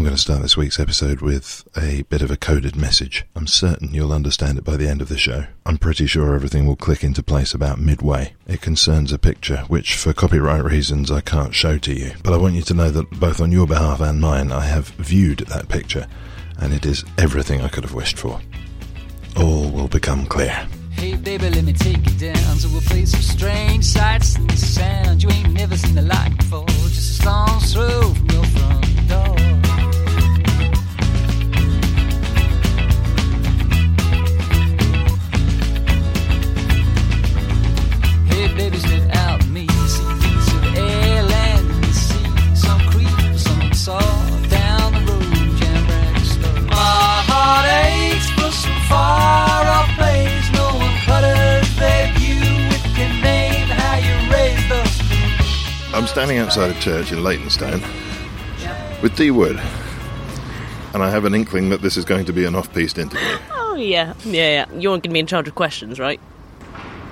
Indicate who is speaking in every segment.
Speaker 1: I'm going to start this week's episode with a bit of a coded message. I'm certain you'll understand it by the end of the show. I'm pretty sure everything will click into place about midway. It concerns a picture which, for copyright reasons, I can't show to you. But I want you to know that both on your behalf and mine, I have viewed that picture, and it is everything I could have wished for. All will become clear.
Speaker 2: Hey baby, let me take you down strange sights and. You ain't never seen the before. Just a stone's throw from your front
Speaker 1: outside a church in Leytonstone with Dee Wood, and I have an inkling that this is going to be an off-piste interview.
Speaker 3: Oh yeah, yeah, yeah. You're going to be in charge of questions, right?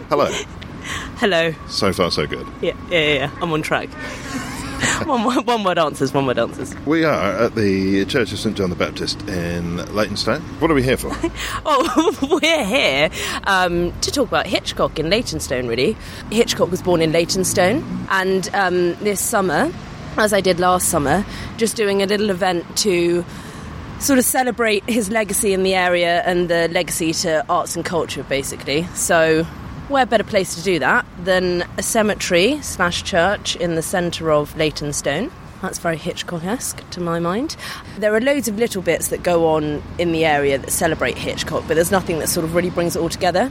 Speaker 1: Hello.
Speaker 3: Hello.
Speaker 1: So far, so good.
Speaker 3: Yeah, yeah, yeah. yeah. I'm on track. one, word- one word answers. One word answers.
Speaker 1: We are at the Church of St John the Baptist in Leytonstone. What are we here for?
Speaker 3: Oh, we're here um, to talk about Hitchcock in Leytonstone. Really, Hitchcock was born in Leytonstone, and um, this summer, as I did last summer, just doing a little event to sort of celebrate his legacy in the area and the legacy to arts and culture, basically. So, where better place to do that than a cemetery slash church in the centre of Leytonstone? That's very Hitchcock-esque to my mind. There are loads of little bits that go on in the area that celebrate Hitchcock, but there's nothing that sort of really brings it all together.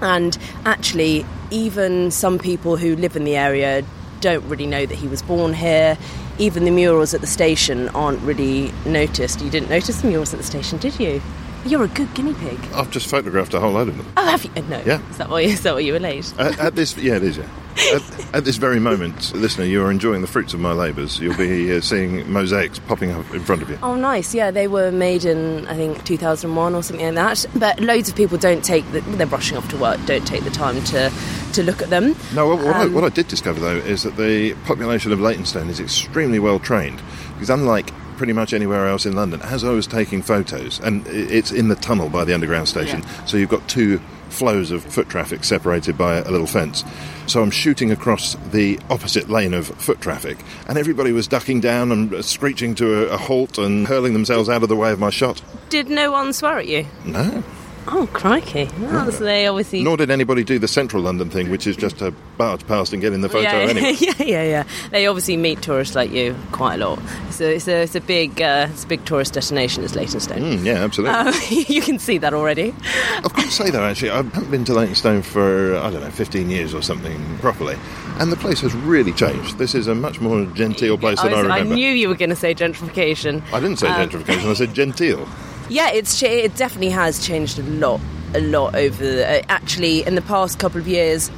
Speaker 3: And actually, even some people who live in the area don't really know that he was born here. Even the murals at the station aren't really noticed. You didn't notice the murals at the station, did you? You're a good guinea pig.
Speaker 1: I've just photographed a whole load of them.
Speaker 3: Oh, have you? No.
Speaker 1: Yeah.
Speaker 3: Is that why? Is that why you were late?
Speaker 1: At, at this, yeah, it is. Yeah. At, at this very moment, listener, you are enjoying the fruits of my labours. You'll be uh, seeing mosaics popping up in front of you.
Speaker 3: Oh, nice. Yeah, they were made in I think 2001 or something like that. But loads of people don't take the, they're rushing off to work. Don't take the time to to look at them.
Speaker 1: No, what, what, I,
Speaker 3: Um,
Speaker 1: what I did discover though is that the population of Leytonstone is extremely well trained because unlike pretty much anywhere else in London, as I was taking photos, and it's in the tunnel by the underground station,
Speaker 3: Yeah.
Speaker 1: so you've got two flows of foot traffic separated by a little fence. So I'm shooting across the opposite lane of foot traffic, and everybody was ducking down and uh, screeching to a, a halt and hurling themselves out of the way of my shot.
Speaker 3: Did no one swear at you?
Speaker 1: No.
Speaker 3: Oh, crikey! Well, so they obviously
Speaker 1: Nor did anybody do the central London thing, which is just to barge past and get in the photo
Speaker 3: yeah,
Speaker 1: anyway.
Speaker 3: yeah, yeah, yeah. They obviously meet tourists like you quite a lot. So it's a, it's a big uh, it's a big tourist destination. Is Leytonstone.
Speaker 1: Mm, yeah, absolutely.
Speaker 3: Um, you can see that already.
Speaker 1: I've got to say though, actually, I haven't been to Leytonstone for I don't know, 15 years or something properly, and the place has really changed. This is a much more genteel place
Speaker 3: I,
Speaker 1: than I,
Speaker 3: remember. I knew you were going to say gentrification.
Speaker 1: I didn't say
Speaker 3: Um,
Speaker 1: gentrification. I said genteel.
Speaker 3: Yeah, it's cha- it definitely has changed a lot, a lot over. The, uh, actually, in the past couple of years,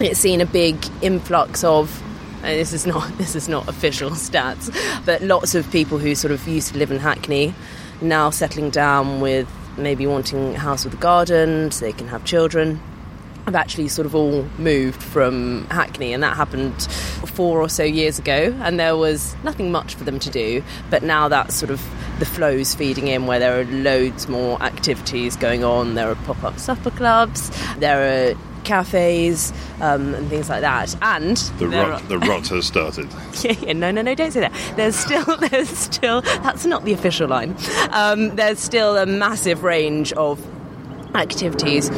Speaker 3: it's seen a big influx of. uh, this is not this is not official stats, but lots of people who sort of used to live in Hackney now settling down with maybe wanting a house with a garden so they can have children have actually sort of all moved from Hackney, and that happened four or so years ago. And there was nothing much for them to do, but now that's sort of the flows feeding in, where there are loads more activities going on. There are pop-up supper clubs. There are cafes um, and things like that. And
Speaker 1: The rot,
Speaker 3: are-
Speaker 1: the rot has started.
Speaker 3: yeah, yeah, no, no, no, don't say that. There's still, there's still, that's not the official line. Um, there's still a massive range of activities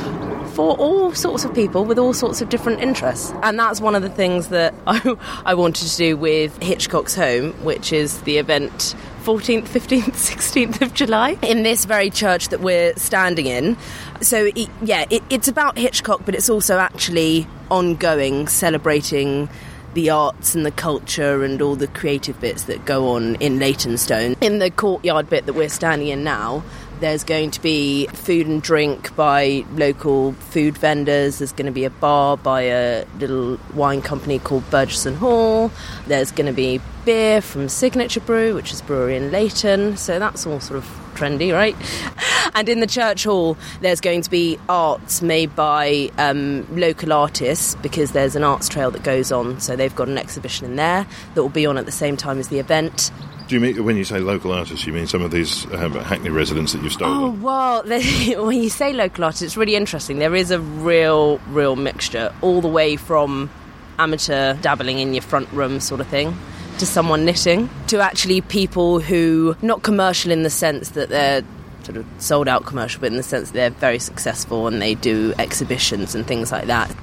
Speaker 3: for all sorts of people with all sorts of different interests. And that's one of the things that I, I wanted to do with Hitchcock's Home, which is the event 14th, 15th, 16th of July in this very church that we're standing in. So, it, yeah, it, it's about Hitchcock, but it's also actually ongoing, celebrating the arts and the culture and all the creative bits that go on in Leytonstone. In the courtyard bit that we're standing in now, there's going to be food and drink by local food vendors. There's going to be a bar by a little wine company called Burgess and Hall. There's going to be beer from Signature Brew, which is a brewery in Leyton. So that's all sort of trendy, right? And in the church hall, there's going to be arts made by um, local artists because there's an arts trail that goes on. So they've got an exhibition in there that will be on at the same time as the event.
Speaker 1: Do you mean when you say local artists, you mean some of these um, Hackney residents that you've
Speaker 3: started?
Speaker 1: Oh
Speaker 3: well, when you say local artists, it's really interesting. There is a real, real mixture, all the way from amateur dabbling in your front room sort of thing to someone knitting to actually people who not commercial in the sense that they're sort of sold out commercial, but in the sense that they're very successful and they do exhibitions and things like that.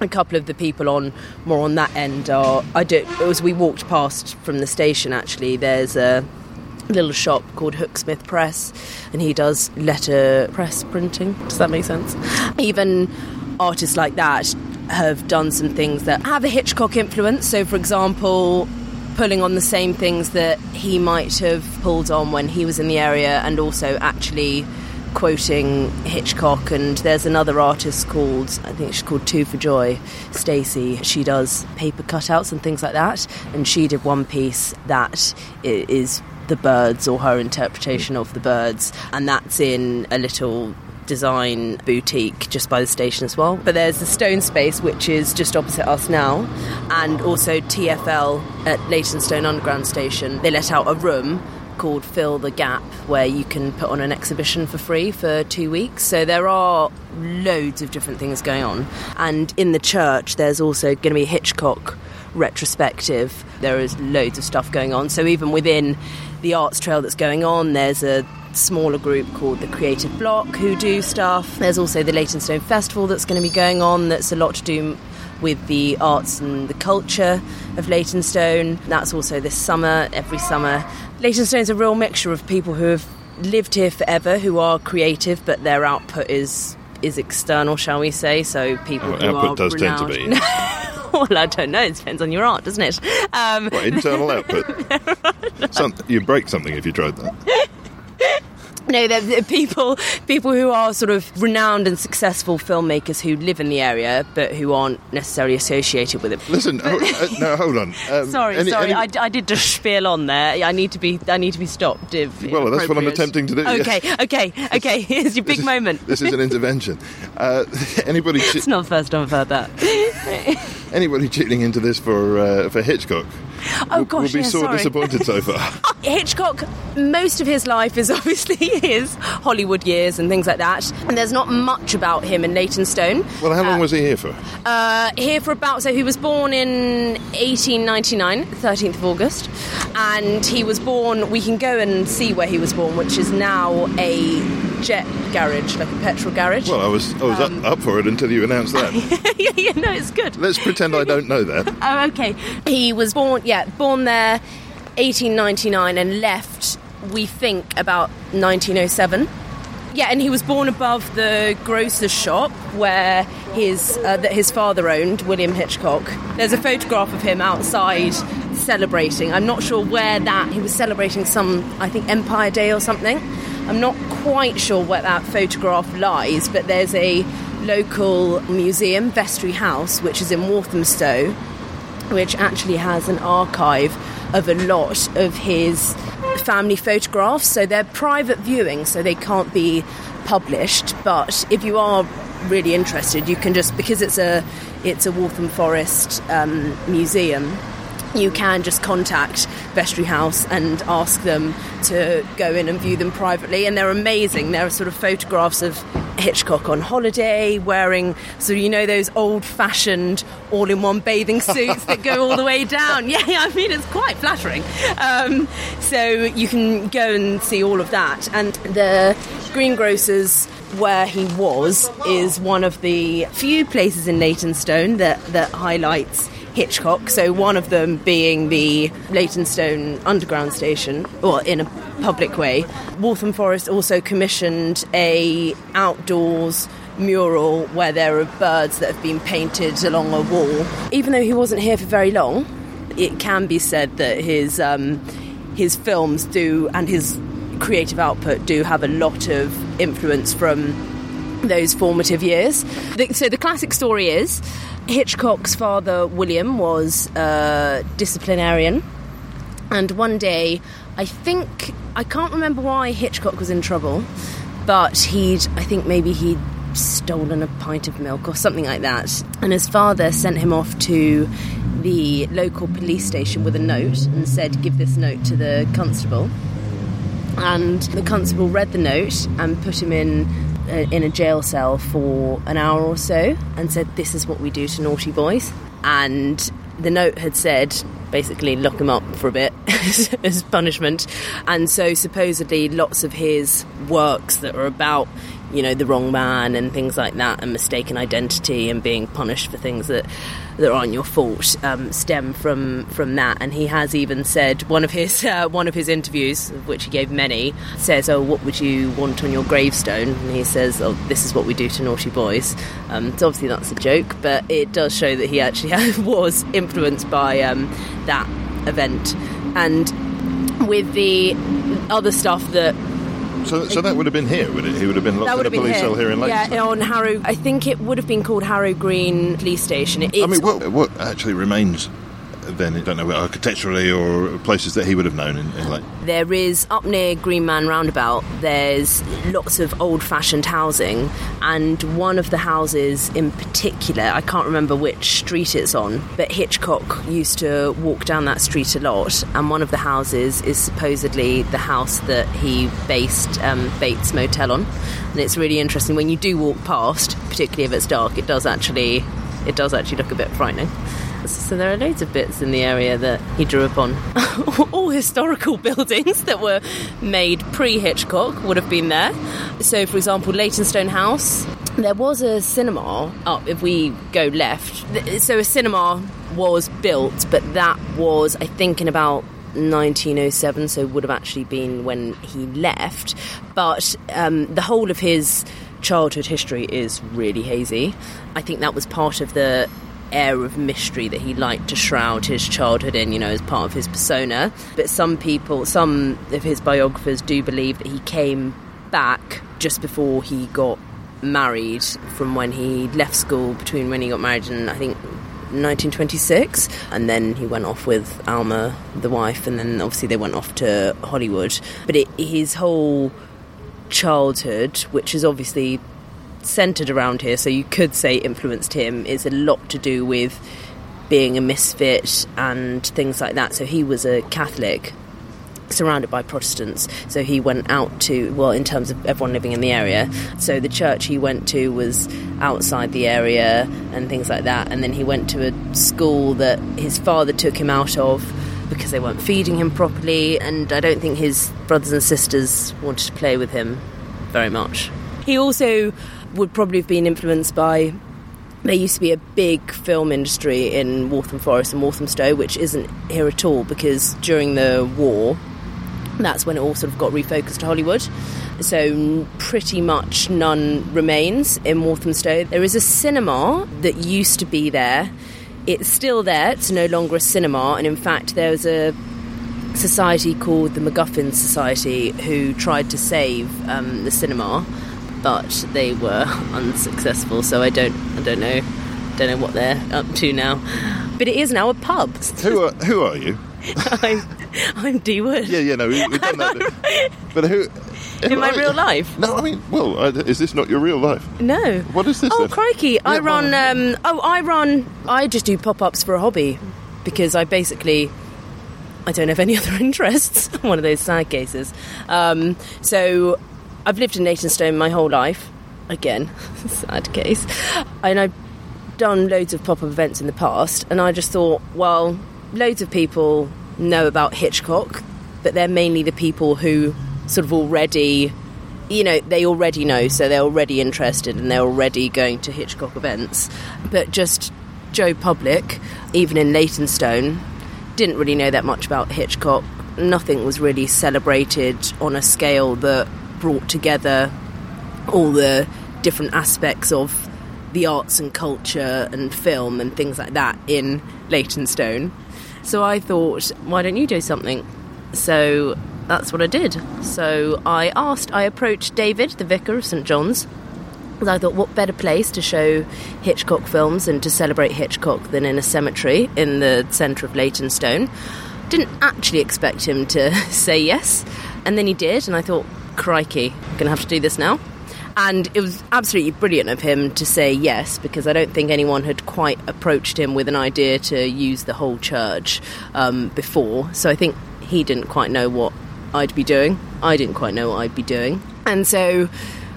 Speaker 3: A couple of the people on more on that end are I do as we walked past from the station actually there's a little shop called Hooksmith Press, and he does letter press printing. Does that make sense? Even artists like that have done some things that have a Hitchcock influence. So, for example, pulling on the same things that he might have pulled on when he was in the area, and also actually quoting Hitchcock and there's another artist called I think she's called Two for Joy Stacey. She does paper cutouts and things like that and she did one piece that is the birds or her interpretation of the birds and that's in a little design boutique just by the station as well. But there's the stone space which is just opposite us now and also TFL at Leytonstone Underground Station. They let out a room called Fill the Gap, where you can put on an exhibition for free for two weeks. So there are loads of different things going on. And in the church, there's also going to be a Hitchcock retrospective. There is loads of stuff going on. So even within the arts trail that's going on, there's a smaller group called the Creative Block who do stuff. There's also the Leytonstone Festival that's going to be going on that's a lot to do with the arts and the culture of Leytonstone. That's also this summer, every summer. Leytonstone's a real mixture of people who have lived here forever, who are creative, but their output is is external, shall we say? So people
Speaker 1: Well,
Speaker 3: who
Speaker 1: output
Speaker 3: are
Speaker 1: does tend to be.
Speaker 3: well, I don't know. It depends on your art, doesn't it? Um,
Speaker 1: What, internal output? Some, you break something if you tried that.
Speaker 3: No, they're, people people who are sort of renowned and successful filmmakers who live in the area, but who aren't necessarily associated with it.
Speaker 1: Listen, ho- uh, no, hold on. Um,
Speaker 3: Sorry,
Speaker 1: any-
Speaker 3: sorry,
Speaker 1: any-
Speaker 3: I, I did just spiel on there. I need to be I need to be stopped. If
Speaker 1: Well, that's what I'm attempting to do, yes.
Speaker 3: Okay, okay, okay. Here's your big
Speaker 1: this is-
Speaker 3: moment.
Speaker 1: This is an intervention. Uh, anybody, tu-
Speaker 3: It's not the first time I've heard that.
Speaker 1: anybody tuning into this for uh, for Hitchcock
Speaker 3: Oh gosh,
Speaker 1: will be
Speaker 3: yeah,
Speaker 1: sore
Speaker 3: sorry.
Speaker 1: disappointed so far.
Speaker 3: Hitchcock, most of his life is obviously his Hollywood years and things like that. And there's not much about him in Leytonstone.
Speaker 1: well, how long was he here for?
Speaker 3: Uh, here for about, so he was born in 1899, 13th of August. And he was born, we can go and see where he was born, which is now a jet garage, like a petrol garage.
Speaker 1: Well, I was I was
Speaker 3: Um,
Speaker 1: up, up for it until you announced that.
Speaker 3: yeah, yeah, no, it's good.
Speaker 1: Let's pretend I don't know that.
Speaker 3: Oh, okay. He was born, yeah, born there 1899 and left, we think, about 1907. Yeah, and he was born above the grocer's shop where his uh, that his father owned, William Hitchcock. There's a photograph of him outside celebrating. I'm not sure where that he was celebrating some, I think Empire Day or something. I'm not quite sure where that photograph lies, but there's a local museum, Vestry House, which is in Walthamstow, which actually has an archive of a lot of his family photographs. So they're private viewing, so they can't be published. But if you are really interested, you can just because it's a it's a Waltham Forest um, museum. you can just contact Vestry House and ask them to go in and view them privately. And they're amazing. There are sort of photographs of Hitchcock on holiday wearing, so you know, those old fashioned all in one bathing suits that go all the way down. Yeah, I mean, it's quite flattering. Um, so you can go and see all of that. And the greengrocers where he was is one of the few places in Leytonstone that, that highlights Hitchcock. So one of them being the Leytonstone Underground Station, or in a public way. Waltham Forest also commissioned a outdoors mural where there are birds that have been painted along a wall. Even though he wasn't here for very long, it can be said that his um, his films do and his creative output do have a lot of influence from those formative years. So the classic story is Hitchcock's father, William, was a disciplinarian. And one day, I think, I can't remember why Hitchcock was in trouble, but he'd, I think maybe he'd stolen a pint of milk or something like that. And his father sent him off to the local police station with a note and said, Give this note to the constable. And the constable read the note and put him in uh, in a jail cell for an hour or so and said, This is what we do to naughty boys. And the note had said, basically, lock him up for a bit as punishment. And so, supposedly, lots of his works that are about you know the wrong man and things like that and mistaken identity and being punished for things that that aren't your fault um, stem from from that. And he has even said one of his uh, one of his interviews which he gave many says oh what would you want on your gravestone? And he says oh this is what we do to naughty boys. Um, so obviously that's a joke but it does show that he actually was influenced by um, that event. And with the other stuff that
Speaker 1: So, so that would have been here, would it? He would have been locked in a police
Speaker 3: here.
Speaker 1: cell here in Leytonstone.
Speaker 3: Yeah, on Harrow. I think it would have been called Harrow Green Police Station. It,
Speaker 1: I mean, what, what actually remains then? I don't know, architecturally or places that he would have known in, in like.
Speaker 3: There is up near Green Man Roundabout. There's lots of old-fashioned housing, and one of the houses in particular, I can't remember which street it's on, but Hitchcock used to walk down that street a lot. And one of the houses is supposedly the house that he based um, Bates Motel on, and it's really interesting when you do walk past, particularly if it's dark. It does actually, it does actually look a bit frightening. So there are loads of bits in the area that he drew upon. All historical buildings that were made pre-Hitchcock would have been there. So, for example, Leytonstone House. There was a cinema up if we go left. So a cinema was built, but that was, I think, in about 1907, so would have actually been when he left. But um, the whole of his childhood history is really hazy. I think that was part of the air of mystery that he liked to shroud his childhood in, you know, as part of his persona. But some people, some of his biographers do believe that he came back just before he got married from when he left school between when he got married and I think 1926 and then he went off with Alma the wife and then obviously they went off to Hollywood but it, his whole childhood which is obviously centered around here so you could say influenced him is a lot to do with being a misfit and things like that so he was a Catholic surrounded by Protestants. So he went out to, well, in terms of everyone living in the area. So the church he went to was outside the area and things like that. And then he went to a school that his father took him out of because they weren't feeding him properly. And I don't think his brothers and sisters wanted to play with him very much. He also would probably have been influenced by there used to be a big film industry in Waltham Forest and Walthamstow, which isn't here at all because during the war, that's when it all sort of got refocused to Hollywood. So pretty much none remains in Walthamstow. There is a cinema that used to be there. It's still there. It's no longer a cinema, and in fact, there was a society called the MacGuffin Society who tried to save um, the cinema, but they were unsuccessful. So I don't, I don't know, don't know what they're up to now. But it is now a pub.
Speaker 1: Who are who are you?
Speaker 3: I'm, I'm Dee Wood.
Speaker 1: Yeah, yeah, no, we, we've done that. But who?
Speaker 3: In
Speaker 1: who
Speaker 3: my
Speaker 1: you?
Speaker 3: real life?
Speaker 1: No, I mean, well, uh, is this not your real life?
Speaker 3: No.
Speaker 1: What is this
Speaker 3: Oh,
Speaker 1: then?
Speaker 3: crikey! I run. Um, oh, I run. I just do pop-ups for a hobby because I basically I don't have any other interests. One of those sad cases. Um, so I've lived in Leytonstone my whole life. Again, sad case. And I've done loads of pop up events in the past, and I just thought, well, loads of people know about Hitchcock, but they're mainly the people who sort of already, you know, they already know, so they're already interested and they're already going to Hitchcock events. But just Joe Public, even in Leytonstone, didn't really know that much about Hitchcock. Nothing was really celebrated on a scale that brought together all the different aspects of the arts and culture and film and things like that in Leytonstone. So I thought, why don't you do something? So that's what I did. So I asked, I approached David, the vicar of St John's. 'cause I thought, what better place to show Hitchcock films and to celebrate Hitchcock than in a cemetery in the centre of Leytonstone? Didn't actually expect him to say yes, and then he did, and I thought, crikey, gonna have to do this now. And it was absolutely brilliant of him to say yes because I don't think anyone had quite approached him with an idea to use the whole church um, before. So I think he didn't quite know what I'd be doing. I didn't quite know what I'd be doing. And so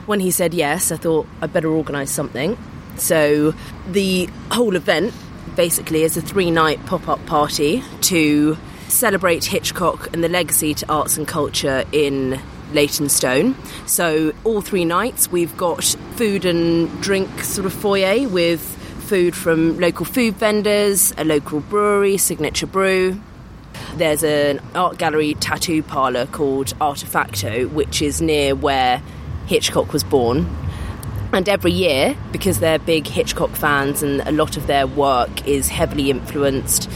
Speaker 3: when he said yes, I thought I'd better organise something. So the whole event basically is a three night pop up party to celebrate Hitchcock and the legacy to arts and culture in Leytonstone. So all three nights we've got food and drink sort of foyer with food from local food vendors, a local brewery, Signature Brew. There's an art gallery tattoo parlour called Artefacto, which is near where Hitchcock was born. And every year, because they're big Hitchcock fans and a lot of their work is heavily influenced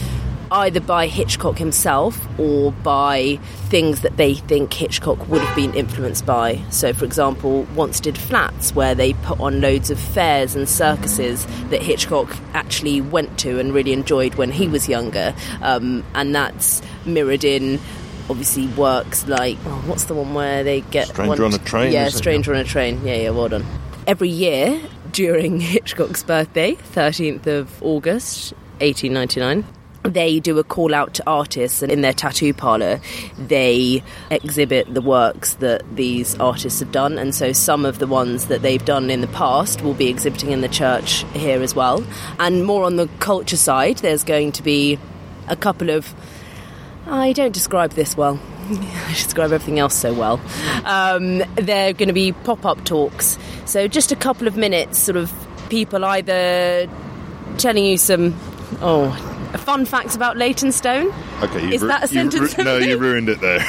Speaker 3: either by Hitchcock himself or by things that they think Hitchcock would have been influenced by. So, for example, once did Flats, where they put on loads of fairs and circuses that Hitchcock actually went to and really enjoyed when he was younger. Um, and that's mirrored in obviously works like oh, what's the one where they get
Speaker 1: Stranger
Speaker 3: one-
Speaker 1: on a Train,
Speaker 3: Yeah,
Speaker 1: isn't it?
Speaker 3: Stranger on a Train. Yeah, yeah, well done. Every year during Hitchcock's birthday, 13th of August, 1899, they do a call out to artists, and in their tattoo parlour, they exhibit the works that these artists have done. And so, some of the ones that they've done in the past will be exhibiting in the church here as well. And more on the culture side, there's going to be a couple of I don't describe this well. I describe everything else so well. Um, they're going to be pop up talks. So, just a couple of minutes, sort of people either telling you some, oh, fun facts about Leytonstone.
Speaker 1: Okay, you
Speaker 3: Is that a sentence?
Speaker 1: no, you ruined it there.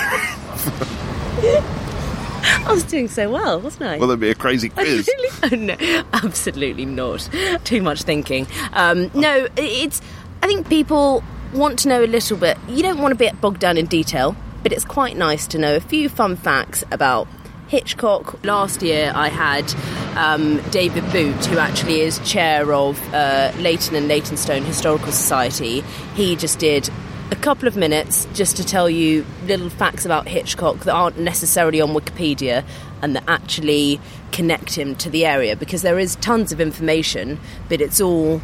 Speaker 3: I was doing so well, wasn't I?
Speaker 1: well, there'd be a crazy quiz.
Speaker 3: oh, no, absolutely not. Too much thinking. Um, no, it's. I think people want to know a little bit. You don't want to be bogged down in detail, but it's quite nice to know a few fun facts about Hitchcock. Last year, I had um, David Boot, who actually is chair of uh, Leyton and Leytonstone Historical Society. He just did a couple of minutes just to tell you little facts about Hitchcock that aren't necessarily on Wikipedia and that actually connect him to the area because there is tons of information, but it's all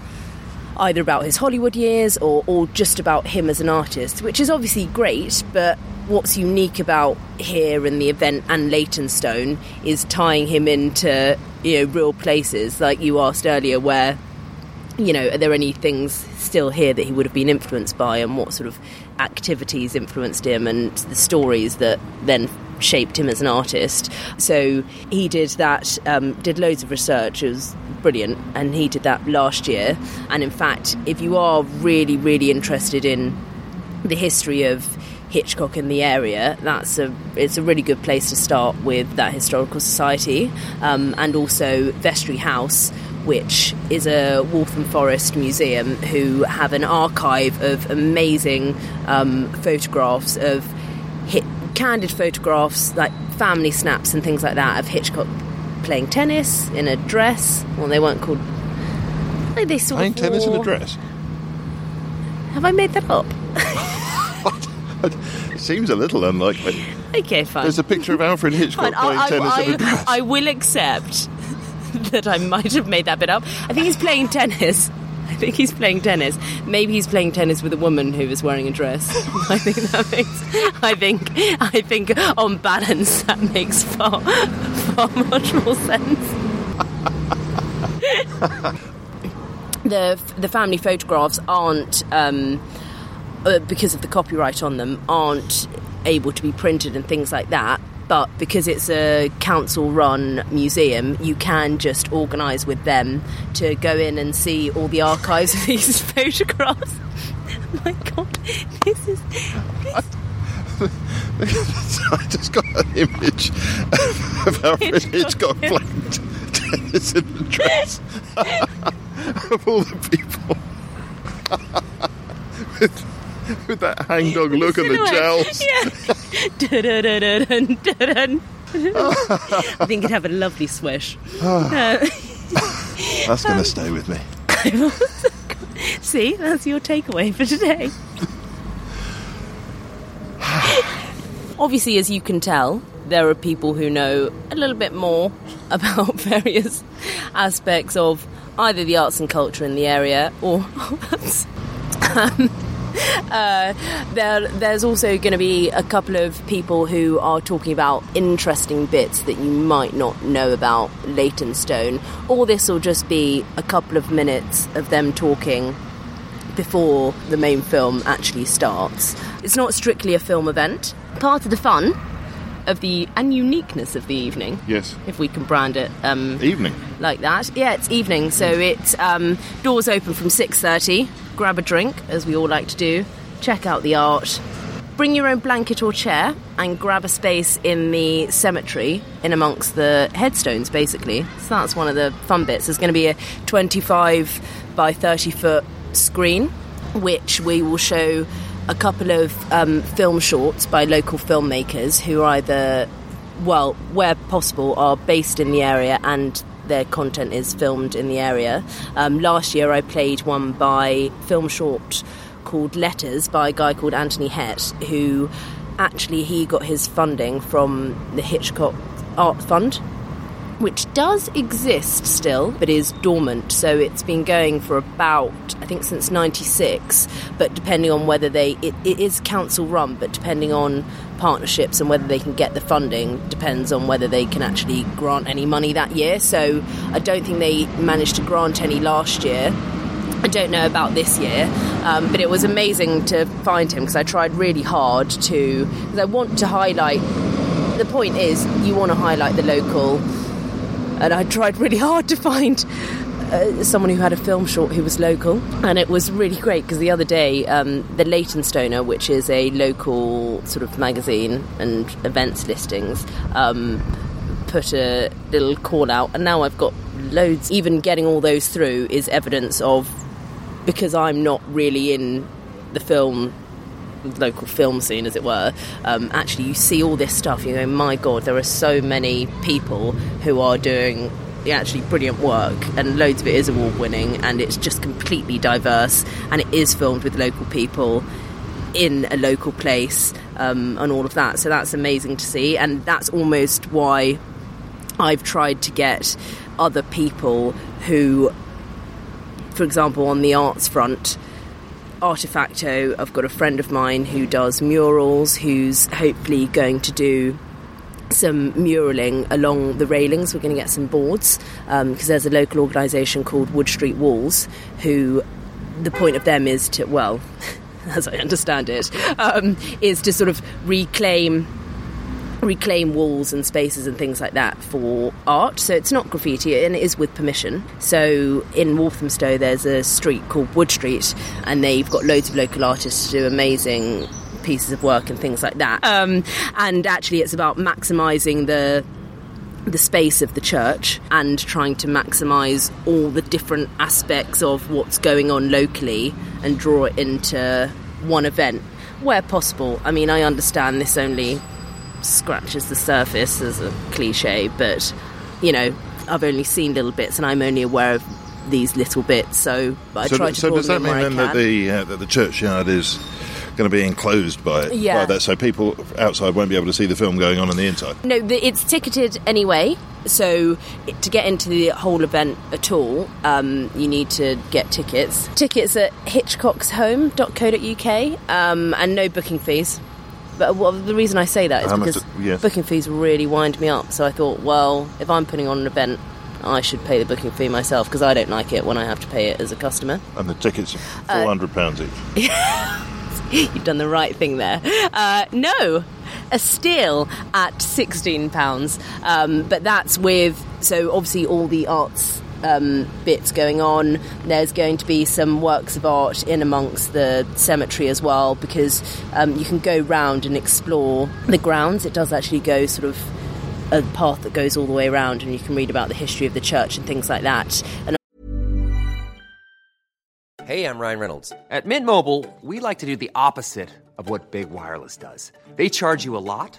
Speaker 3: either about his Hollywood years or, or just about him as an artist, which is obviously great, but what's unique about here and the event and Leytonstone is tying him into you know real places like you asked earlier where you know, are there any things still here that he would have been influenced by, and what sort of activities influenced him, and the stories that then shaped him as an artist? So he did that, um, did loads of research. It was brilliant, and he did that last year. And in fact, if you are really, really interested in the history of Hitchcock in the area, that's a it's a really good place to start with that historical society, um, and also Vestry House, which is a Waltham Forest museum who have an archive of amazing um, photographs of hit, candid photographs, like family snaps and things like that of Hitchcock playing tennis in a dress. Well, they weren't called. Like they sort
Speaker 1: Playing
Speaker 3: of
Speaker 1: tennis in a dress.
Speaker 3: Have I made that up?
Speaker 1: It seems a little unlikely.
Speaker 3: Okay, fine.
Speaker 1: There's a picture of Alfred Hitchcock
Speaker 3: Fine,
Speaker 1: playing
Speaker 3: I,
Speaker 1: tennis
Speaker 3: I,
Speaker 1: in a dress.
Speaker 3: I, I will accept that I might have made that bit up. I think he's playing tennis I think he's playing tennis. Maybe he's playing tennis with a woman who is wearing a dress. I think that makes. I think. I think on balance that makes far, far much more sense. the the family photographs aren't um, uh, because of the copyright on them aren't able to be printed and things like that. But because it's a council run museum, you can just organise with them to go in and see all the archives of these photographs. Oh my god, this is. This...
Speaker 1: I just got an image of Alfred Hitchcock playing tennis in the dress of all the people with, with that hangdog look and the gels.
Speaker 3: I think it'd have a lovely swish. Uh,
Speaker 1: That's going to stay with me.
Speaker 3: see, that's your takeaway for today. Obviously, as you can tell, there are people who know a little bit more about various aspects of either the arts and culture in the area or um, uh, there, there's also going to be a couple of people who are talking about interesting bits that you might not know about Leytonstone, or this will just be a couple of minutes of them talking before the main film actually starts. It's not strictly a film event. Part of the fun of the and uniqueness of the evening,
Speaker 1: Yes.
Speaker 3: if we can brand it um,
Speaker 1: Evening.
Speaker 3: like that. Yeah, it's evening, so it um, doors open from six thirty. Grab a drink, as we all like to do. Check out the art. Bring your own blanket or chair and grab a space in the cemetery in amongst the headstones, basically. So that's one of the fun bits. There's going to be a 25 by 30 foot screen, which we will show a couple of um, film shorts by local filmmakers who are either well, where possible, are based in the area and their content is filmed in the area. Um, last year, I played one by film short called Letters by a guy called Anthony Hett, who actually he got his funding from the Hitchcock Art Fund which does exist still but is dormant so it's been going for about i think since 96 but depending on whether they it, it is council run but depending on partnerships and whether they can get the funding depends on whether they can actually grant any money that year so i don't think they managed to grant any last year I don't know about this year, um, but it was amazing to find him because I tried really hard to. Because I want to highlight. The point is, you want to highlight the local and I tried really hard to find uh, someone who had a film short who was local, and it was really great because the other day, um, the Leytonstoner, which is a local sort of magazine and events listings, um, put a little call out, and now I've got loads. Even getting all those through is evidence of because I'm not really in the film local film scene, as it were, um, actually you see all this stuff. You go, my God, there are so many people who are doing actually brilliant work, and loads of it is award winning, and it's just completely diverse, and it is filmed with local people in a local place, um, and all of that. So that's amazing to see, and that's almost why I've tried to get other people who, for example, on the arts front Artefacto, I've got a friend of mine who does murals, who's hopefully going to do some muraling along the railings. We're going to get some boards because um, there's a local organisation called Wood Street Walls who the point of them is to, well, as I understand it, um, is to sort of reclaim reclaim walls and spaces and things like that for art. So it's not graffiti and it is with permission. So in Walthamstow there's a street called Wood Street and they've got loads of local artists to do amazing pieces of work and things like that. Um, and actually it's about maximising the the space of the church and trying to maximise all the different aspects of what's going on locally and draw it into one event where possible. I mean, I understand this only scratches the surface as a cliche, but you know, I've only seen little bits and I'm only aware of these little bits, so I
Speaker 1: so
Speaker 3: try to
Speaker 1: so does that mean then that the uh, that the churchyard is going to be enclosed by, it,
Speaker 3: Yeah.
Speaker 1: by that, so people outside won't be able to see the film going on on the inside.
Speaker 3: No, the, it's ticketed anyway. So to get into the whole event at all, um, you need to get tickets. Tickets at hitchcockshome.co.uk um, and no booking fees. But well, the reason I say that is
Speaker 1: How
Speaker 3: because
Speaker 1: yes.
Speaker 3: booking fees really wind me up. So I thought, well, if I'm putting on an event, I should pay the booking fee myself because I don't like it when I have to pay it as a customer.
Speaker 1: And the tickets
Speaker 3: Uh,
Speaker 1: are £400 each.
Speaker 3: You've done the right thing there. Uh, no, a steal at £16. Um, but that's with, so obviously all the arts um, bits going on. There's going to be some works of art in amongst the cemetery as well because um, you can go round and explore the grounds. It does actually go sort of a path that goes all the way around and you can read about the history of the church and things like that. And
Speaker 4: Hey, I'm Ryan Reynolds.
Speaker 5: At Mint Mobile, we like to do the opposite of what Big Wireless does. They charge you a lot,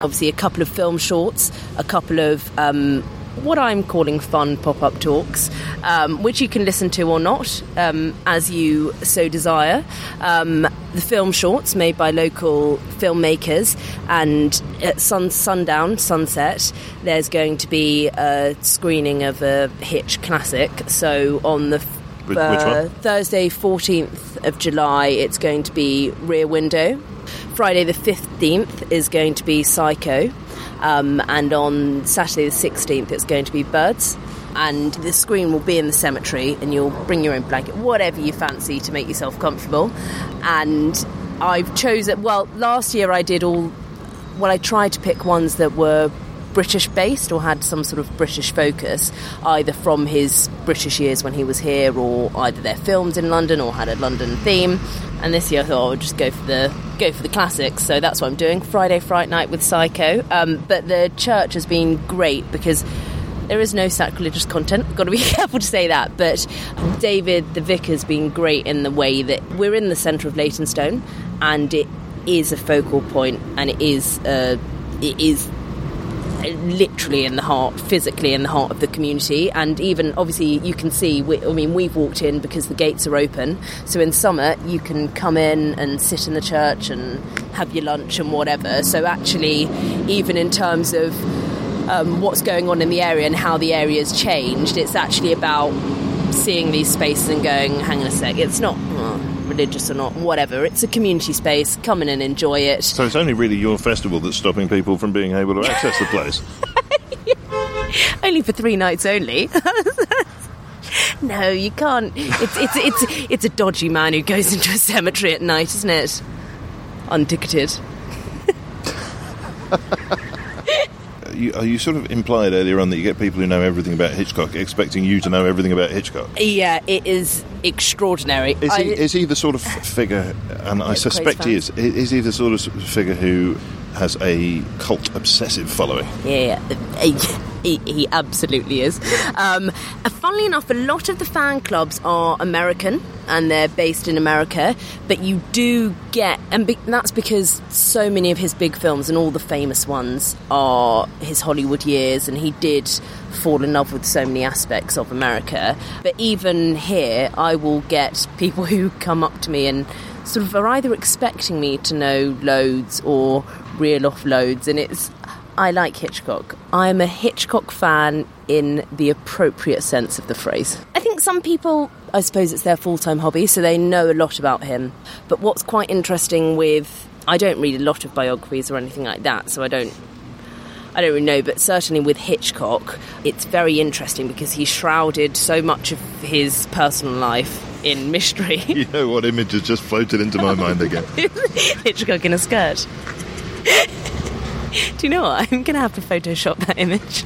Speaker 3: Obviously a couple of film shorts, a couple of um, what I'm calling fun pop up talks, um, which you can listen to or not um, as you so desire. Um, the film shorts made by local filmmakers, and at sun, sundown, sunset, there's going to be a screening of a Hitch classic. So on the
Speaker 1: Which- one?
Speaker 3: Thursday, 14th of July, it's going to be Rear Window. Friday, the 15th, is going to be Psycho. Um, and on Saturday, the 16th, it's going to be Birds. And the screen will be in the cemetery, and you'll bring your own blanket, whatever you fancy to make yourself comfortable. And I've chosen, well, last year I did all, well, I tried to pick ones that were British based or had some sort of British focus, either from his British years when he was here, or either they're filmed in London or had a London theme. And this year I thought I would just go for the go for the classics, so that's what I'm doing. Friday Fright Night with Psycho, um, but the church has been great because. There is no sacrilegious content. Got to be careful to say that. But David, the vicar's been great in the way that we're in the centre of Leytonstone, and it is a focal point, and it is it is literally in the heart, physically in the heart of the community. And even obviously, you can see. We, I mean, we've walked in because the gates are open. So in summer, you can come in and sit in the church and have your lunch and whatever. So actually, even in terms of um, what's going on in the area and how the area has changed, it's actually about seeing these spaces and going, hang on a sec, it's not. well, Religious or not, whatever. It's a community space. Come in and enjoy it.
Speaker 1: So it's only really your festival that's stopping people from being able to access the place.
Speaker 3: only for three nights only. No, you can't. It's it's it's it's a dodgy man who goes into a cemetery at night, isn't it? Unticketed.
Speaker 1: You, are you sort of implied earlier on that you get people who know everything about Hitchcock expecting you to know everything about Hitchcock?
Speaker 3: Yeah, it is extraordinary.
Speaker 1: Is he,
Speaker 3: I-
Speaker 1: is he the sort of figure, and I suspect he is, is he the sort of figure who has a cult obsessive following?
Speaker 3: Yeah, he, he, absolutely is. Um, funnily enough, a lot of the fan clubs are American and they're based in America, but you do get, and be, that's because so many of his big films and all the famous ones are his Hollywood years, and he did fall in love with so many aspects of America. But even here, I will get people who come up to me and sort of are either expecting me to know loads or reel off loads, and it's I like Hitchcock. I'm a Hitchcock fan in the appropriate sense of the phrase. I think some people, I suppose it's their full time hobby, so they know a lot about him. But what's quite interesting with, I don't read a lot of biographies or anything like that, so I don't. I don't really know, but certainly with Hitchcock, it's very interesting because he shrouded so much of his personal life in mystery.
Speaker 1: You know what image has just floated into my mind again?
Speaker 3: Hitchcock in a skirt. Do you know what? I'm going to have to Photoshop that image.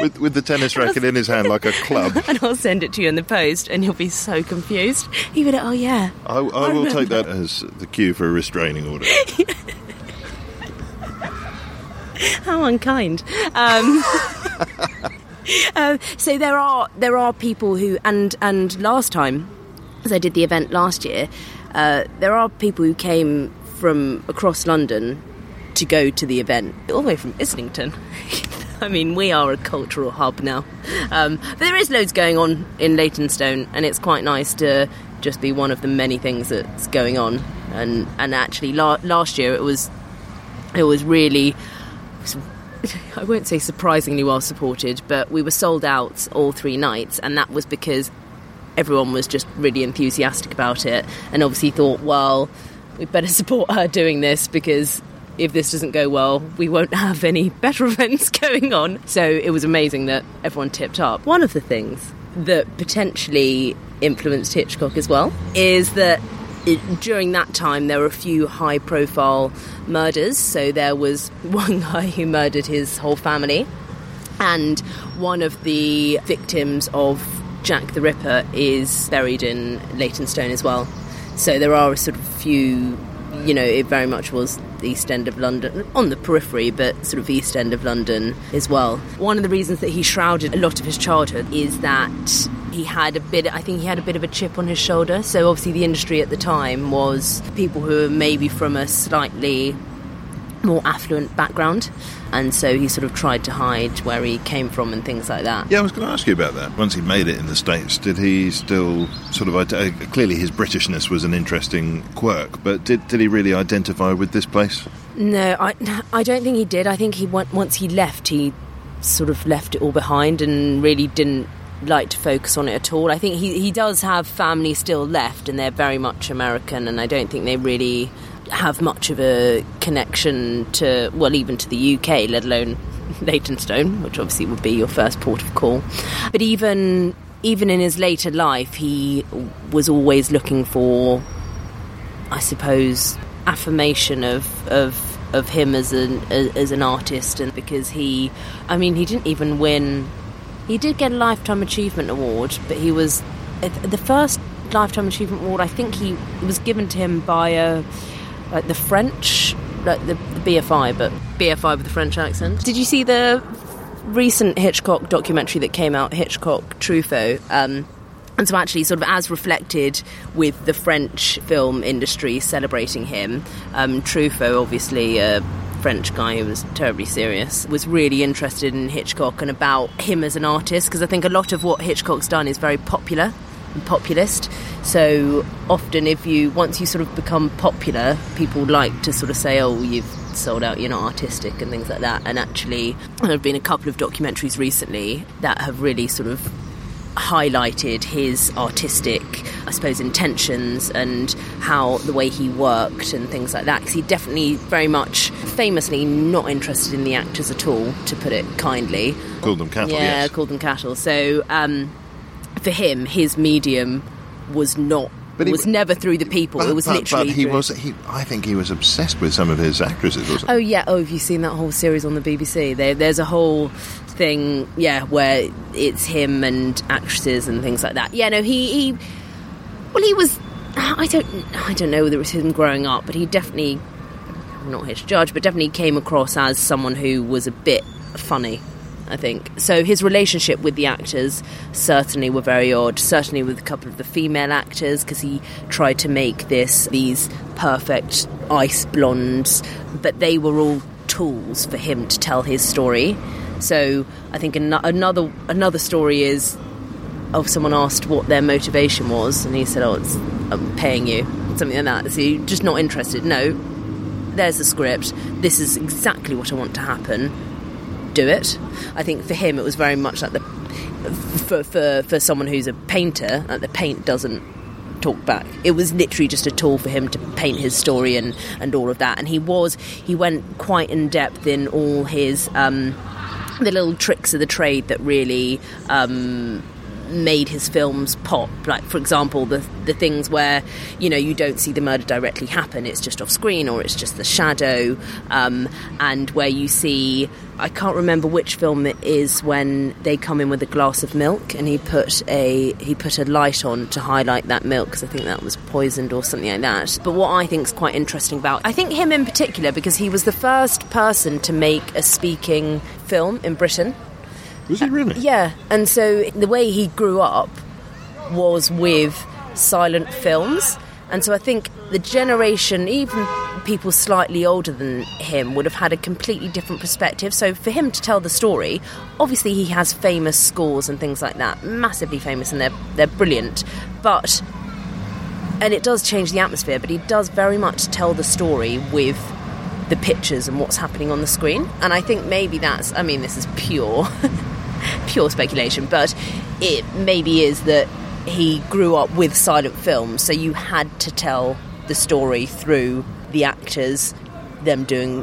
Speaker 1: With, with the tennis racket in his hand like a club.
Speaker 3: and I'll send it to you in the post, and you'll be so confused. Be like, oh yeah.
Speaker 1: I, I will take that as the cue for a restraining order.
Speaker 3: How unkind. Um, uh, so there are there are people who and and last time, as I did the event last year, uh, there are people who came from across London to go to the event, all the way from Islington. I mean, we are a cultural hub now. Um, there is loads going on in Leytonstone, and it's quite nice to just be one of the many things that's going on. And and actually, la- last year it was it was really I won't say surprisingly well supported, but we were sold out all three nights, and that was because everyone was just really enthusiastic about it, and obviously thought, well, we'd better support her doing this because if this doesn't go well, we won't have any better events going on. So it was amazing that everyone tipped up. One of the things that potentially influenced Hitchcock as well is that it, during that time there were a few high profile murders. So there was one guy who murdered his whole family, and one of the victims of Jack the Ripper is buried in Leytonstone as well. So there are a sort of few, you know, it very much was the East End of London, on the periphery, but sort of East End of London as well. One of the reasons that he shrouded a lot of his childhood is that he had a bit, I think he had a bit of a chip on his shoulder. So obviously the industry at the time was people who were maybe from a slightly more affluent background. And so he sort of tried to hide where he came from and things like that.
Speaker 1: Yeah, I was going to ask you about that. Once he made it in the States, did he still sort of. Uh, clearly, his Britishness was an interesting quirk, but did, did he really identify with this place?
Speaker 3: No, I, I don't think he did. I think he went, once he left, he sort of left it all behind and really didn't like to focus on it at all. I think he, he does have family still left, and they're very much American, and I don't think they really have much of a connection to, well, even to the UK, let alone Leytonstone, which obviously would be your first port of call. But even even in his later life, he was always looking for, I suppose, affirmation of of of him as an as an artist, and because he, I mean, he didn't even win. He did get a lifetime achievement award, but he was the first lifetime achievement award. I think he was given to him by a like the French, like the, the BFI, but BFI with the French accent. Did you see the recent Hitchcock documentary that came out, Hitchcock Truffaut? Um, and so, actually, sort of as reflected with the French film industry celebrating him, um, Truffaut, obviously a French guy who was terribly serious, was really interested in Hitchcock and about him as an artist, because I think a lot of what Hitchcock's done is very popular and populist. So often, if you once you sort of become popular, people like to sort of say, "Oh, you've sold out, you're not artistic," and things like that. And actually, there have been a couple of documentaries recently that have really sort of highlighted his artistic, I suppose, intentions and how the way he worked and things like that. Because he definitely very much, famously, not interested in the actors at all, to put it kindly.
Speaker 1: Called them cattle,
Speaker 3: Yeah,
Speaker 1: yes.
Speaker 3: called them cattle. So. Um, for him, his medium was not.
Speaker 1: But he-
Speaker 3: was never through the people.
Speaker 1: But,
Speaker 3: it was
Speaker 1: but-
Speaker 3: literally.
Speaker 1: but he
Speaker 3: through-
Speaker 1: was. He, I think he was obsessed with some of his actresses. Wasn't
Speaker 3: Oh yeah. Oh, have you seen that whole series on the BBC? There, there's a whole thing, yeah, where it's him and actresses and things like that. Yeah. No, he, he well, he was. I don't. I don't know whether it was him growing up, but he definitely. I'm not here to judge, but definitely came across as someone who was a bit funny. I think so. His relationship with the actors certainly were very odd. Certainly with a couple of the female actors, because he tried to make this these perfect ice blondes, but they were all tools for him to tell his story. So I think an- another another story is of someone asked what their motivation was, and he said, "Oh, it's I'm paying you," something like that. So you're just not interested. No, there's the script. This is exactly what I want to happen. Do it. I think for him, it was very much like the for for for someone who's a painter, like the paint doesn't talk back. It was literally just a tool for him to paint his story and and all of that. And he was he went quite in depth in all his. Um, the little tricks of the trade that really um, made his films pop. Like, for example, the the things where you know you don't see the murder directly happen; it's just off screen or it's just the shadow, um, and where you see. I can't remember which film it is when they come in with a glass of milk and he put a he put a light on to highlight that milk because I think that was poisoned or something like that. But what I think is quite interesting about I think him in particular because he was the first person to make a speaking film in Britain.
Speaker 1: Was he really?
Speaker 3: Yeah, and so the way he grew up was with silent films. And so I think the generation, even people slightly older than him, would have had a completely different perspective. So for him to tell the story, obviously he has famous scores and things like that, massively famous, and they're they're brilliant. But and it does change the atmosphere, but he does very much tell the story with the pictures and what's happening on the screen. And I think maybe that's I mean, this is pure pure speculation, but it maybe is that he grew up with silent films, so you had to tell the story through the actors, them doing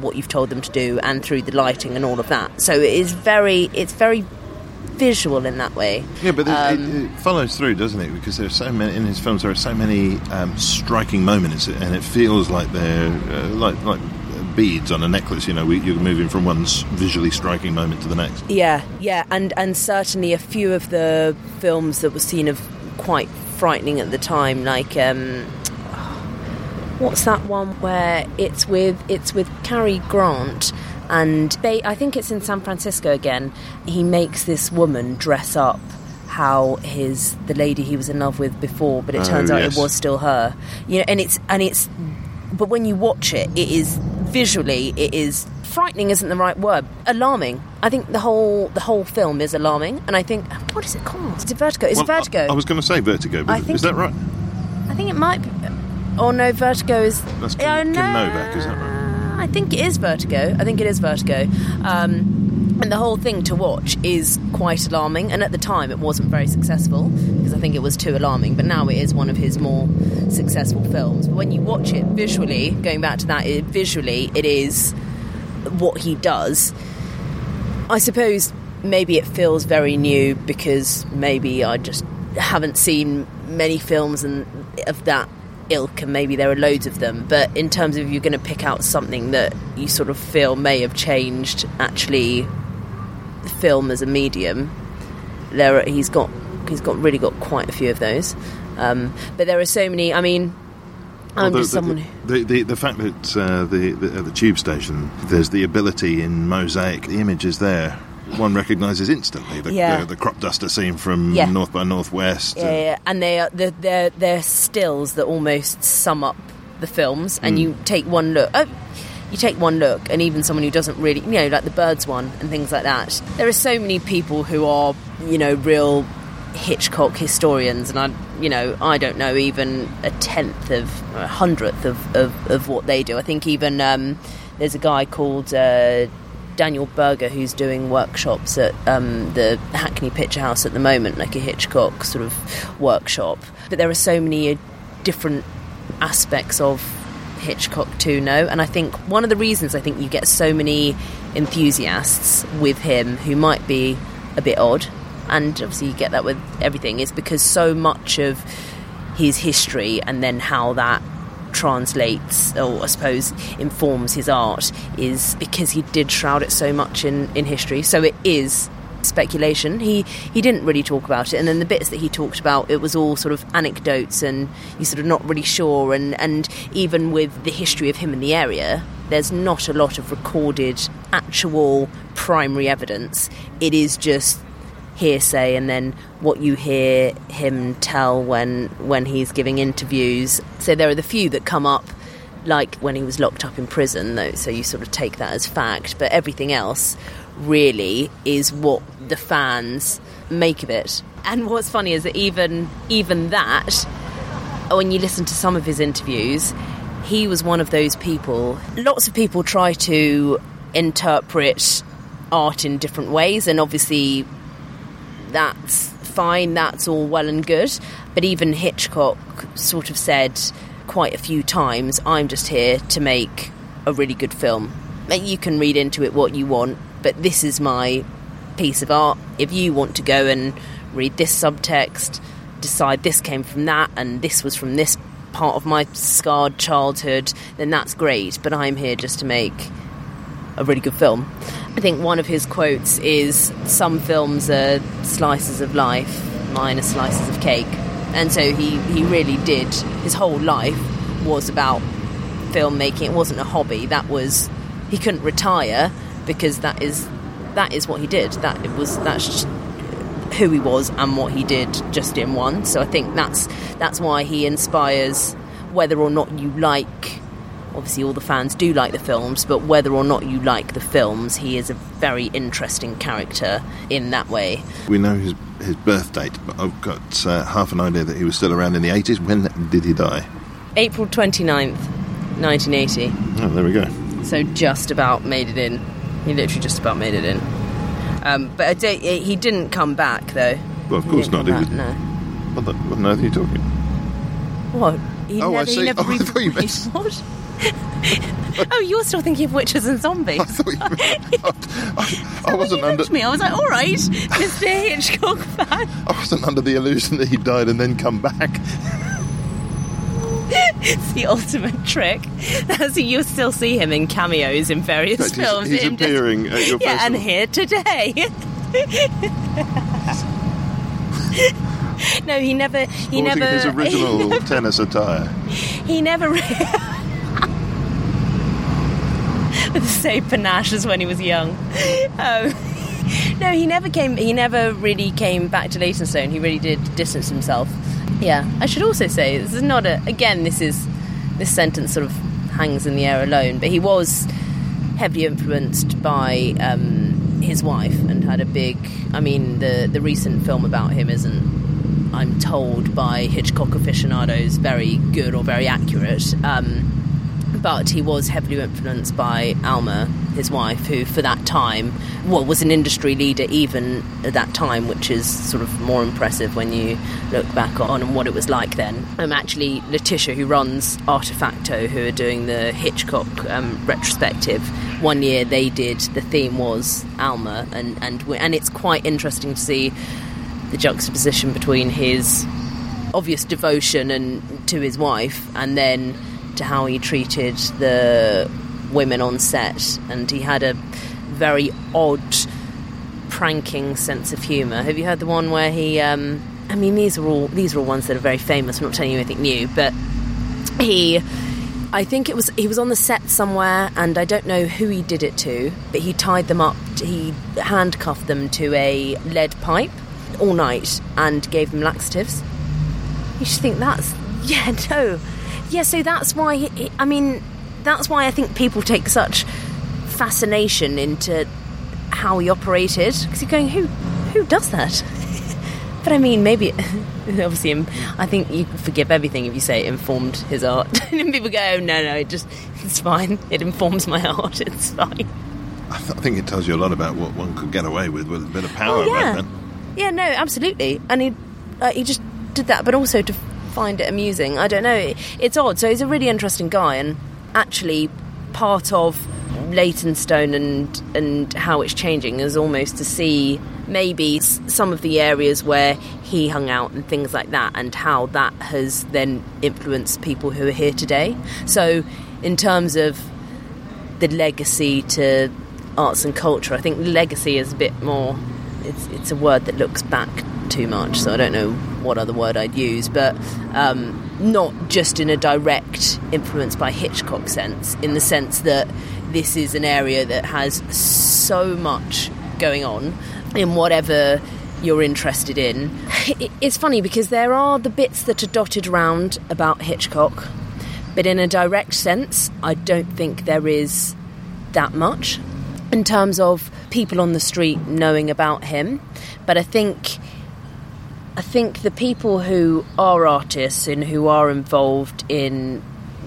Speaker 3: what you've told them to do, and through the lighting and all of that. So it is very, it's very visual in that way.
Speaker 1: Yeah, but it,
Speaker 3: Um,
Speaker 1: it, it follows through, doesn't it? Because there's so many in his films. There are so many um, striking moments, and it feels like they're uh, like like beads on a necklace. You know, we, you're moving from one visually striking moment to the next.
Speaker 3: Yeah, yeah, and and certainly a few of the films that were seen of quite frightening at the time, like um, what's that one where it's with it's with Cary Grant and they I think it's in San Francisco again. He makes this woman dress up how his the lady he was in love with before, but it
Speaker 1: Oh,
Speaker 3: turns out
Speaker 1: yes.
Speaker 3: it was still her. You know, and it's and it's but when you watch it, it is visually it is frightening isn't the right word. Alarming. I think the whole the whole film is alarming, and I think what is it called? Is it Vertigo? Is
Speaker 1: Well,
Speaker 3: it Vertigo?
Speaker 1: I, I was going to say Vertigo, but
Speaker 3: I think
Speaker 1: is that right?
Speaker 3: I think it might be. Oh no, Vertigo is.
Speaker 1: That's Kim,
Speaker 3: no.
Speaker 1: Kim Novak, is that right?
Speaker 3: I think it is Vertigo. I think it is Vertigo. Um, and the whole thing to watch is quite alarming. And at the time, it wasn't very successful because I think it was too alarming. But now it is one of his more successful films. But when you watch it visually, going back to that, it, visually, it is what he does. I suppose maybe it feels very new because maybe I just haven't seen many films and of that ilk, and maybe there are loads of them. But in terms of you're going to pick out something that you sort of feel may have changed, actually, film as a medium, there are, he's got he's got really got quite a few of those. Um, but there are so many. I mean, I'm
Speaker 1: Well,
Speaker 3: just
Speaker 1: the,
Speaker 3: someone. who-
Speaker 1: the, the, the fact that uh, the, the at the tube station there's the ability in mosaic, the image is there. One recognises instantly the,
Speaker 3: Yeah.
Speaker 1: the, the crop duster scene from
Speaker 3: Yeah.
Speaker 1: North by Northwest.
Speaker 3: Yeah, yeah, and they are they're, they're they're stills that almost sum up the films. And
Speaker 1: Mm.
Speaker 3: you take one look. Oh, you take one look, and even someone who doesn't really, you know, like the Birds one and things like that. There are so many people who are, you know, real Hitchcock historians, and I, you know, I don't know even a tenth of, a hundredth of, of, of what they do. I think even um, there's a guy called. Uh, Daniel Berger, who's doing workshops at um, the Hackney Picture House at the moment, like a Hitchcock sort of workshop. But there are so many different aspects of Hitchcock to know, and I think one of the reasons I think you get so many enthusiasts with him who might be a bit odd and obviously you get that with everything, is because so much of his history and then how that translates or I suppose informs his art is because he did shroud it so much in, in history. So it is speculation. He he didn't really talk about it, and then the bits that he talked about, it was all sort of anecdotes, and you're sort of not really sure. And and even with the history of him in the area, there's not a lot of recorded actual primary evidence. It is just hearsay and then what you hear him tell when when he's giving interviews so there are the few that come up like when he was locked up in prison though so you sort of take that as fact but everything else really is what the fans make of it and what's funny is that even even that when you listen to some of his interviews he was one of those people lots of people try to interpret art in different ways and obviously that's fine, that's all well and good. But even Hitchcock sort of said quite a few times, I'm just here to make a really good film. You can read into it what you want, but this is my piece of art. If you want to go and read this subtext, decide this came from that and this was from this part of my scarred childhood, then that's great. But I'm here just to make a really good film. I think one of his quotes is Some films are slices of life, mine are slices of cake. And so he, he really did, his whole life was about filmmaking. It wasn't a hobby, that was, he couldn't retire because that is that is what he did. That it was that's just who he was and what he did just in one. So I think that's that's why he inspires whether or not you like obviously all the fans do like the films, but whether or not you like the films, he is a very interesting character in that way.
Speaker 1: We know his his birth date, but I've got uh, half an idea that he was still around in the 80s. When did he die?
Speaker 3: April 29th, 1980.
Speaker 1: Oh, there we go.
Speaker 3: So just about made it in. He literally just about made it in. Um, but I he didn't come back though.
Speaker 1: Well, of course
Speaker 3: didn't
Speaker 1: not. He was,
Speaker 3: no.
Speaker 1: what, the, what on earth are you talking?
Speaker 3: What? He
Speaker 1: Oh, I see.
Speaker 3: He never
Speaker 1: Oh, I
Speaker 3: re-
Speaker 1: thought you
Speaker 3: wait, what? oh, you're still thinking of witches and zombies.
Speaker 1: I wasn't under.
Speaker 3: me. I was like, all right, Mr. Hitchcock fan.
Speaker 1: I wasn't under the illusion that he died and then come back.
Speaker 3: It's the ultimate trick. That's you still see him in cameos in various films.
Speaker 1: he's
Speaker 3: just-
Speaker 1: appearing at your
Speaker 3: yeah, and here today. no, he never. He
Speaker 1: Sporting
Speaker 3: never.
Speaker 1: his original tennis attire.
Speaker 3: He never. With the same panache as when he was young. Um, no, he never came. He never really came back to Leytonstone. He really did distance himself. Yeah, I should also say this is not a. Again, this is this sentence sort of hangs in the air alone. But he was heavily influenced by um, his wife and had a big. I mean, the the recent film about him isn't. I'm told by Hitchcock aficionados very good or very accurate. Um, but he was heavily influenced by Alma, his wife, who for that time, well, was an industry leader even at that time, which is sort of more impressive when you look back on and what it was like then. Um, actually, Letitia, who runs Artefacto, who are doing the Hitchcock um, retrospective, one year they did the theme was Alma, and and and it's quite interesting to see the juxtaposition between his obvious devotion and to his wife and then to how he treated the women on set and he had a very odd pranking sense of humor have you heard the one where he um i mean these are all these are all ones that are very famous i'm not telling you anything new but he I think it was he was on the set somewhere, and I don't know who he did it to, but he tied them up. He handcuffed them to a lead pipe all night and gave them laxatives. You should think that's yeah no yeah. So that's why I mean that's why I think people take such fascination into how he operated because you're going who who does that. But I mean, maybe obviously, I think you forgive everything if you say it informed his art. and people go, oh, "No, no, it just it's fine. It informs my art. It's fine."
Speaker 1: I, th- I think it tells you a lot about what one could get away with with a bit of power
Speaker 3: Oh, yeah. Yeah, no, absolutely. And he uh, he just did that, but also to find it amusing. I don't know. It's odd. So he's a really interesting guy, and actually, part of Leytonstone and and how it's changing is almost to see maybe some of the areas where he hung out and things like that, and how that has then influenced people who are here today. So, in terms of the legacy to arts and culture, I think legacy is a bit more. It's it's a word that looks back too much, so I don't know what other word I'd use, but um, not just in a direct influence by Hitchcock sense, in the sense that this is an area that has so much going on in whatever you're interested in. It's funny because there are the bits that are dotted around about Hitchcock, but in a direct sense, I don't think there is that much in terms of people on the street knowing about him. But I think I think the people who are artists and who are involved in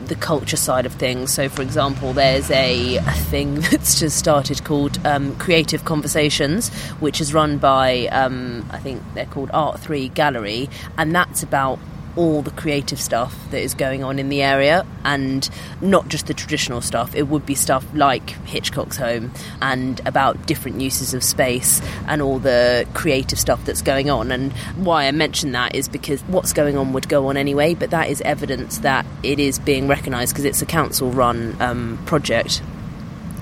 Speaker 3: the culture side of things. So, for example, there's a, a thing that's just started called um, Creative Conversations, which is run by, um, I think they're called Art 3 Gallery, and that's about all the creative stuff that is going on in the area and not just the traditional stuff. It would be stuff like Hitchcock's home and about different uses of space and all the creative stuff that's going on. And why I mention that is because what's going on would go on anyway, but that is evidence that it is being recognised because it's a council run um, project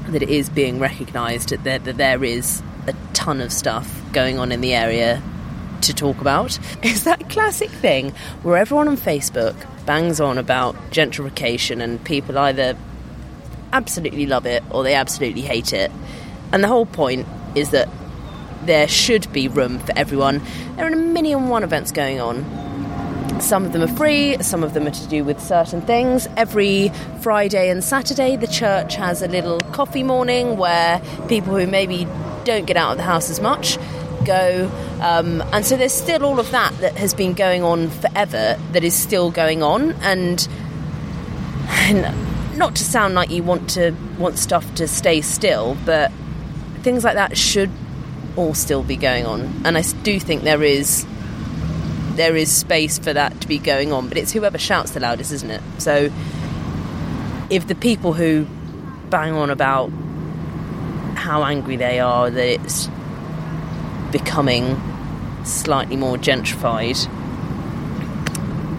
Speaker 3: that it is being recognised that that there is a ton of stuff going on in the area to talk about. is that classic thing where everyone on Facebook bangs on about gentrification and people either absolutely love it or they absolutely hate it. And the whole point is that there should be room for everyone. There are a million and one events going on. Some of them are free, some of them are to do with certain things. Every Friday and Saturday, the church has a little coffee morning where people who maybe don't get out of the house as much go. Um, and so there's still all of that that has been going on forever that is still going on. And, and not to sound like you want to want stuff to stay still, but things like that should all still be going on. And I do think there is there is space for that to be going on, but it's whoever shouts the loudest, isn't it? So if the people who bang on about how angry they are that it's becoming slightly more gentrified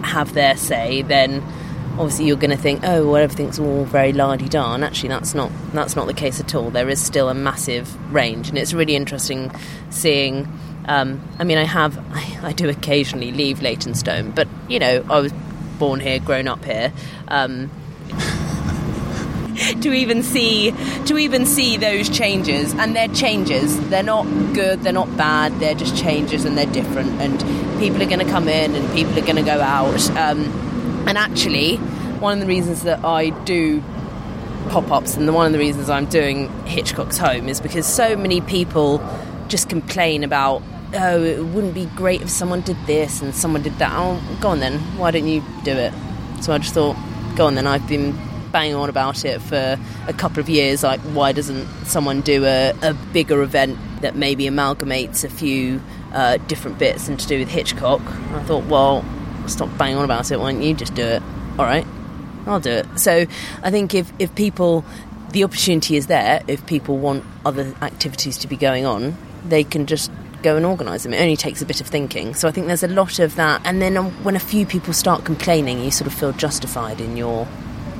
Speaker 3: have their say, then obviously you're going to think, oh, well, everything's all very la-di-da, and actually that's not that's not the case at all. There is still a massive range, and it's really interesting seeing. Um, I mean, I have, I, I do occasionally leave Leytonstone, but you know, I was born here, grown up here. Um, to even see to even see those changes. And they're changes. They're not good they're not bad they're just changes and they're different. And people are going to come in and people are going to go out. Um, and actually one of the reasons that i do pop-ups and the, one of the reasons i'm doing hitchcock's home is because so many people just complain about oh it wouldn't be great if someone did this and someone did that. Oh go on then. Why don't you do it? So i just thought go on then. I've been banging on about it for a couple of years. Like, why doesn't someone do a, a bigger event that maybe amalgamates a few uh, different bits and to do with Hitchcock? And I thought, well, stop banging on about it. Why don't you just do it? All right, I'll do it. So I think if if people, the opportunity is there. If people want other activities to be going on, they can just go and organise them. It only takes a bit of thinking. So I think there's a lot of that. And then um, when a few people start complaining, you sort of feel justified in your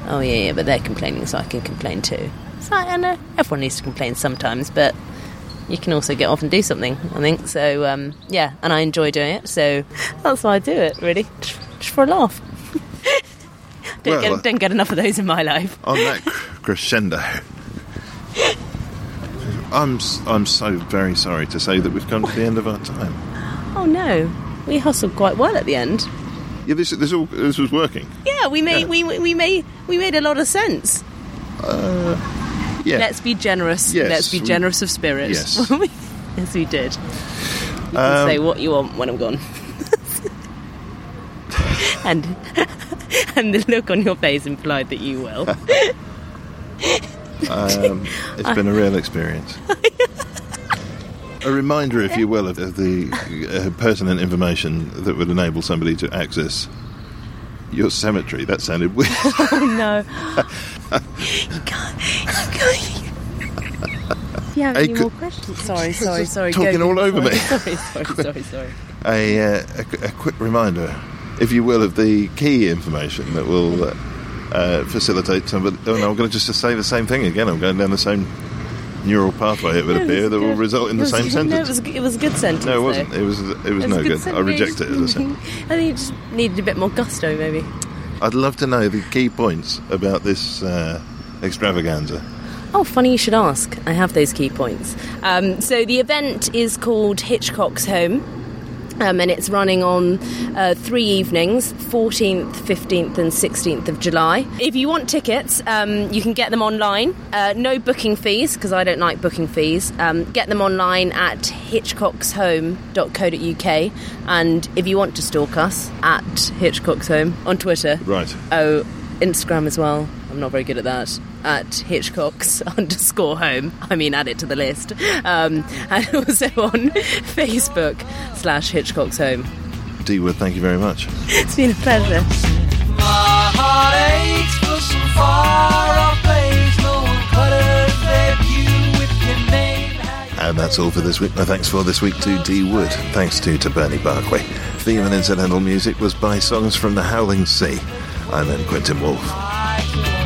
Speaker 3: oh yeah, yeah, but they're complaining, so I can complain too. So I know everyone needs to complain sometimes, but you can also get off and do something. I think so. Um, yeah, and I enjoy doing it, so that's why I do it. Really, just for a laugh. don't,
Speaker 1: Well,
Speaker 3: get, don't get enough of those in my life.
Speaker 1: on that crescendo. I'm I'm so very sorry to say that we've come to the end of our time.
Speaker 3: Oh no, we hustled quite well at the end.
Speaker 1: Yeah, this this all this was working.
Speaker 3: Yeah, we made we we made we made a lot of sense.
Speaker 1: Uh, yeah.
Speaker 3: Let's be generous.
Speaker 1: Yes,
Speaker 3: Let's be
Speaker 1: we-
Speaker 3: generous of spirit.
Speaker 1: Yes.
Speaker 3: yes, we did. You can
Speaker 1: Um,
Speaker 3: say what you want when I'm gone. and and the look on your face implied that you will.
Speaker 1: Um, it's been a real experience. A reminder, if you will, of, the uh, pertinent information that would enable somebody to access your cemetery. That sounded weird.
Speaker 3: oh no. you can't, you can't, you have any more questions? Sorry, sorry, sorry.
Speaker 1: Talking all over me.
Speaker 3: Sorry, sorry, sorry, sorry.
Speaker 1: A, uh, a, a quick reminder, if you will, of the key information that will uh, uh, facilitate somebody. Oh no, I'm going to just say the same thing again. I'm going down the same neural pathway, it would
Speaker 3: No,
Speaker 1: appear,
Speaker 3: was
Speaker 1: that will result in the same
Speaker 3: good-
Speaker 1: sentence.
Speaker 3: No, it was, it was a good sentence.
Speaker 1: No, it wasn't.
Speaker 3: though.
Speaker 1: It was. It was
Speaker 3: It was
Speaker 1: no
Speaker 3: a
Speaker 1: good. I reject it as a sentence.
Speaker 3: I think it just needed a bit more gusto, maybe.
Speaker 1: I'd love to know the key points about this uh, extravaganza.
Speaker 3: Oh, funny you should ask. I have those key points. Um, so the event is called Hitchcock's Home. Um, and it's running on uh, three evenings 14th, 15th, and 16th of July. If you want tickets, um, you can get them online. Uh, no booking fees, because I don't like booking fees. Um, get them online at hitchcockshome.co.uk. And if you want to stalk us, at Hitchcock's Home on Twitter.
Speaker 1: Right.
Speaker 3: Oh, Instagram as well. I'm not very good at that. At Hitchcock's underscore home. I mean, add it to the list. Um, and also on Facebook slash Hitchcock's home.
Speaker 1: D Wood, thank you very much.
Speaker 3: It's been a pleasure.
Speaker 2: My heart aches for some far off place. No one cutters their view with your name.
Speaker 1: And that's all for this week. My thanks for this week to D Wood. Thanks to, to Bernie Barkway. Theme and incidental music was by Songs from the Howling Sea. I'm then Quentin Wolfe.